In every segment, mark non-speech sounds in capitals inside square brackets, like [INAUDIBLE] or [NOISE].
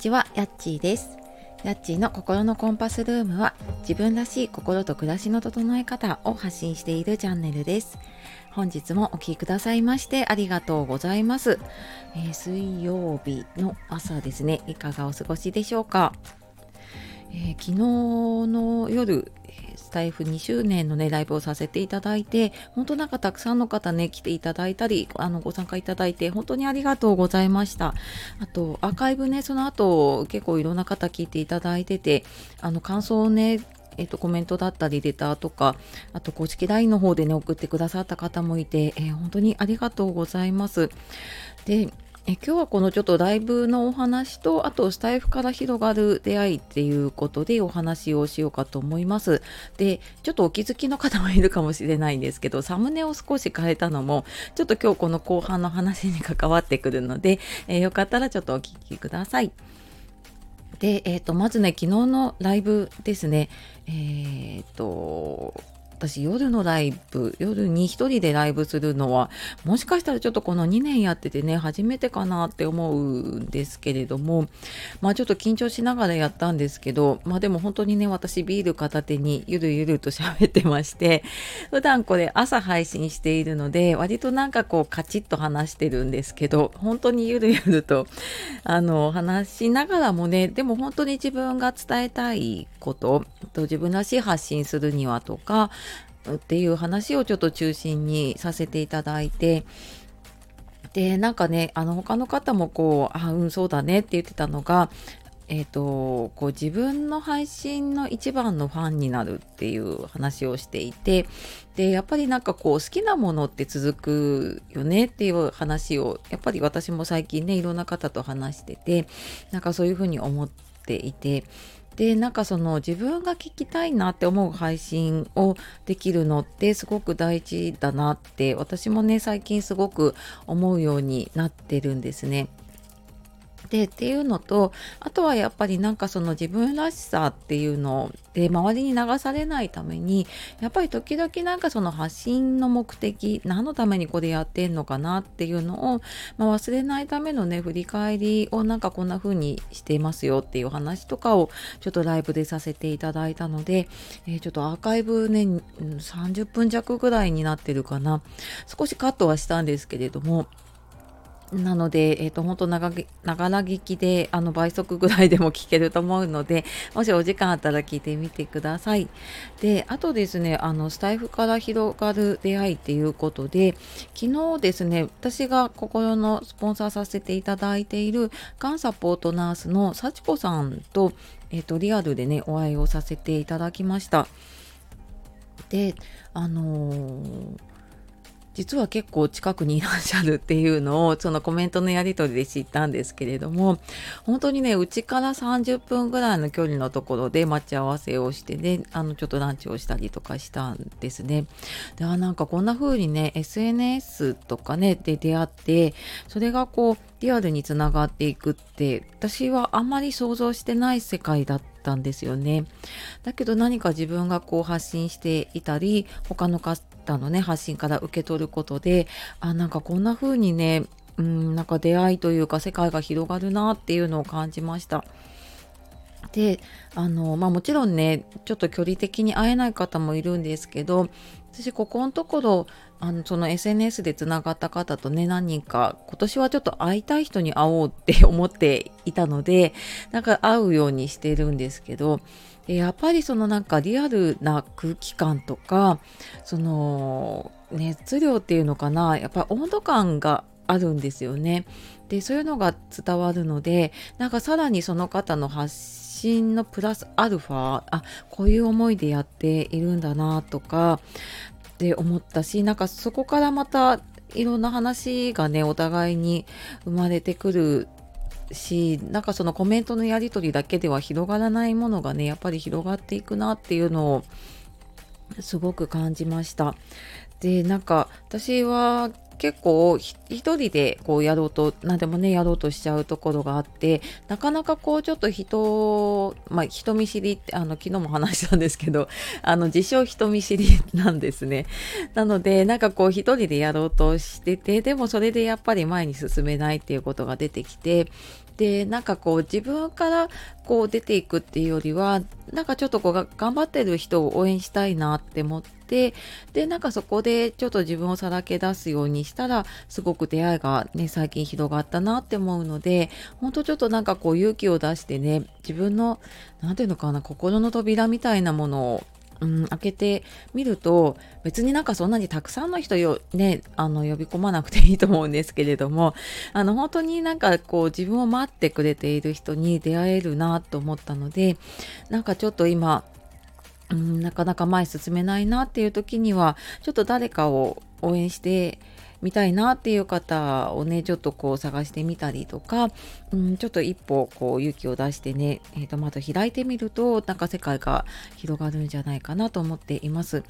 ちは、やっちーです。やっちーの心のコンパスルームは自分らしい心と暮らしの整え方を発信しているチャンネルです。本日もお聴きくださいましてありがとうございます、えー水曜日の朝ですね。いかがお過ごしでしょうか？えー昨日の夜、スタイフ2周年のね、ライブをさせていただいて、本当なんかたくさんの方ね、来ていただいたり、あの、ご参加いただいて、本当にありがとうございました。あと、アーカイブね、その後、結構いろんな方聞いていただいてて、あの、感想をね、えっと、コメントだったり、レタとか、あと、公式 LINE の方でね、送ってくださった方もいて、えー本当にありがとうございます。で、え今日はこのちょっとライブのお話とあとスタイフから広がる出会いっていうことでお話をしようかと思います。でちょっとお気づきの方もいるかもしれないんですけどサムネを少し変えたのもちょっと今日この後半の話に関わってくるので、えーよかったらちょっとお聞きください。で、えー、とまずね昨日のライブですねえっ、と私夜のライブ夜に一人でライブするのはもしかしたらちょっとこの2年やっててね初めてかなって思うんですけれどもまあちょっと緊張しながらやったんですけどまあでも本当にね私ビール片手にゆるゆると喋ってまして [LAUGHS] 普段これ朝配信しているので割となんかこうカチッと話してるんですけど本当にゆるゆるとあの話しながらもねでも本当に自分が伝えたいことと自分らしい発信するにはとかっていう話をちょっと中心にさせていただいてでなんかねあの他の方もこう「あうんそうだね」って言ってたのがえー、とこう自分の配信の一番のファンになるっていう話をしていてでやっぱりなんかこう好きなものって続くよねっていう話をやっぱり私も最近ねいろんな方と話しててなんかそういうふうに思っていてでなんかその自分が聞きたいなって思う配信をできるのってすごく大事だなって私もね最近すごく思うようになってるんですね。でっていうのとあとはやっぱりなんかその自分らしさっていうので周りに流されないためにやっぱり時々なんかその発信の目的何のためにこれやってんのかなっていうのを、まあ、忘れないためのね振り返りをなんかこんな風にしていますよっていう話とかをちょっとライブでさせていただいたので、えーちょっとアーカイブね30分弱ぐらいになってるかな。少しカットはしたんですけれどもなので、えっ、と、本当長げながら聞きで、あの、倍速ぐらいでも聞けると思うので、[LAUGHS] もしお時間あったら聞いてみてください。で、あとですね、あの、スタイフから広がる出会いっていうことで、昨日ですね、私が心のスポンサーさせていただいている、がんサポートナースの幸子さんと、えっ、と、リアルでね、お会いをさせていただきました。で、あのー実は結構近くにいらっしゃるっていうのをそのコメントのやり取りで知ったんですけれども [LAUGHS] 本当にねうちから30分ぐらいの距離のところで待ち合わせをしてねあのちょっとランチをしたりとかしたんですね。であなんかこんな風にね SNS とかねで出会ってそれがこうリアルにつながっていくって私はあんまり想像してない世界だっったんですよね。だけど何か自分がこう発信していたり他の方のね発信から受け取ることであなんかこんな風にねうんなんか出会いというか世界が広がるなっていうのを感じました。であのまあもちろんねちょっと距離的に会えない方もいるんですけど私ここのところあのその SNS でつながった方とね何人か今年はちょっと会いたい人に会おうって [LAUGHS] 思っていたのでなんか会うようにしてるんですけどやっぱりそのなんかリアルな空気感とかその熱量っていうのかなやっぱ温度感があるんですよね。でそういうのが伝わるのでなんかさらにその方の発信のプラスアルファあこういう思いでやっているんだなとかって思ったしなんかそこからまたいろんな話がねお互いに生まれてくるしなんかそのコメントのやり取りだけでは広がらないものがねやっぱり広がっていくなっていうのをすごく感じました。でなんか私は結構一人でこうやろうと何でもねやろうとしちゃうところがあってなかなかこうちょっと人まあ人見知りってあの昨日も話したんですけど [LAUGHS] あの自称人見知りなんですね。なのでなんかこう一人でやろうとしててでもそれでやっぱり前に進めないっていうことが出てきてでなんかこう自分からこう出ていくっていうよりはなんかちょっとこう頑張ってる人を応援したいなって思ってでなんかそこでちょっと自分をさらけ出すようにしたらすごく出会いがね最近広がったなって思うので本当ちょっとなんかこう勇気を出してね自分の何て言うのかな心の扉みたいなものをうん、開けてみると別になんかそんなにたくさんの人よ、ね、あの呼び込まなくていいと思うんですけれどもあの本当になんかこう自分を待ってくれている人に出会えるなと思ったのでなんかちょっと今うん、なかなか前進めないなっていう時にはちょっと誰かを応援して見たいなっていう方をねちょっとこう探してみたりとか、うん、ちょっと一歩こう勇気を出してね、えー、とまた開いてみるとなんか世界が広がるんじゃないかなと思っています。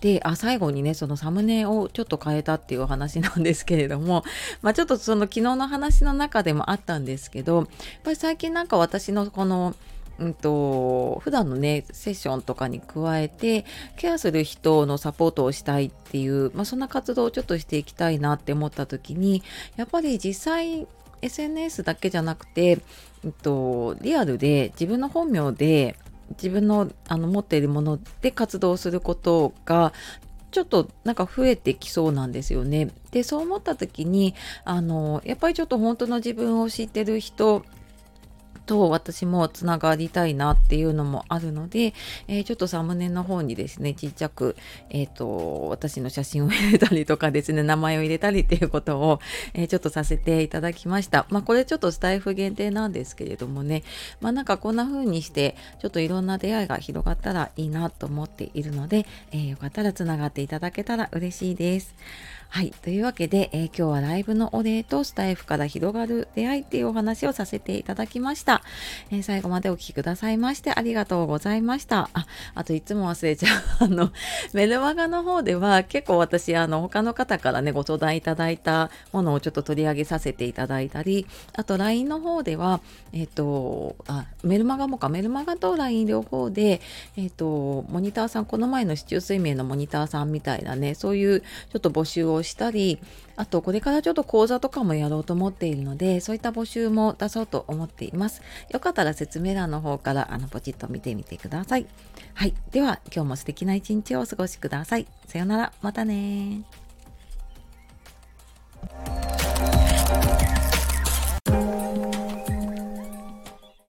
で、あ、最後にね、そのサムネをちょっと変えたっていうお話なんですけれども、[LAUGHS] まあちょっとその昨日の話の中でもあったんですけど、やっぱり最近なんか私のこのうんと、普段のね、セッションとかに加えて、ケアする人のサポートをしたいっていう、まあ、そんな活動をちょっとしていきたいなって思った時に、やっぱり実際、SNS だけじゃなくて、うんと、リアルで自分の本名で自分のあの持っているもので活動することがちょっとなんか増えてきそうなんですよね。でそう思った時にあのやっぱりちょっと本当の自分を知ってる人と私もつながりたいなっていうのもあるので、えー、ちょっとサムネの方にですね、ちっちゃく、えっ、ー、と、私の写真を入れたりとかですね、名前を入れたりっていうことを、えー、ちょっとさせていただきました。まあ、これちょっとスタイフ限定なんですけれどもね、まあ、なんかこんな風にして、ちょっといろんな出会いが広がったらいいなと思っているので、えよかったらつながっていただけたら嬉しいです。はい。というわけで、えー、今日はライブのお礼とスタイフから広がる出会いっていうお話をさせていただきました。えー、最後までお聴きくださいましてありがとうございました。あ、あといつも忘れちゃう。[LAUGHS] あの、メルマガの方では結構私、あの、他の方からね、ご相談いただいたものをちょっと取り上げさせていただいたり、あと LINE の方では、えっ、ー、と、あ、メルマガもか、メルマガと LINE 両方で、えっ、と、モニターさん、この前の市中水明のモニターさんみたいなね、そういうちょっと募集をしたりあとこれからちょっと講座とかもやろうと思っているのでそういった募集も出そうと思っています。よかったら説明欄の方からあのポチッと見てみてください。はい。では今日も素敵な一日をお過ごしください。さようなら。またね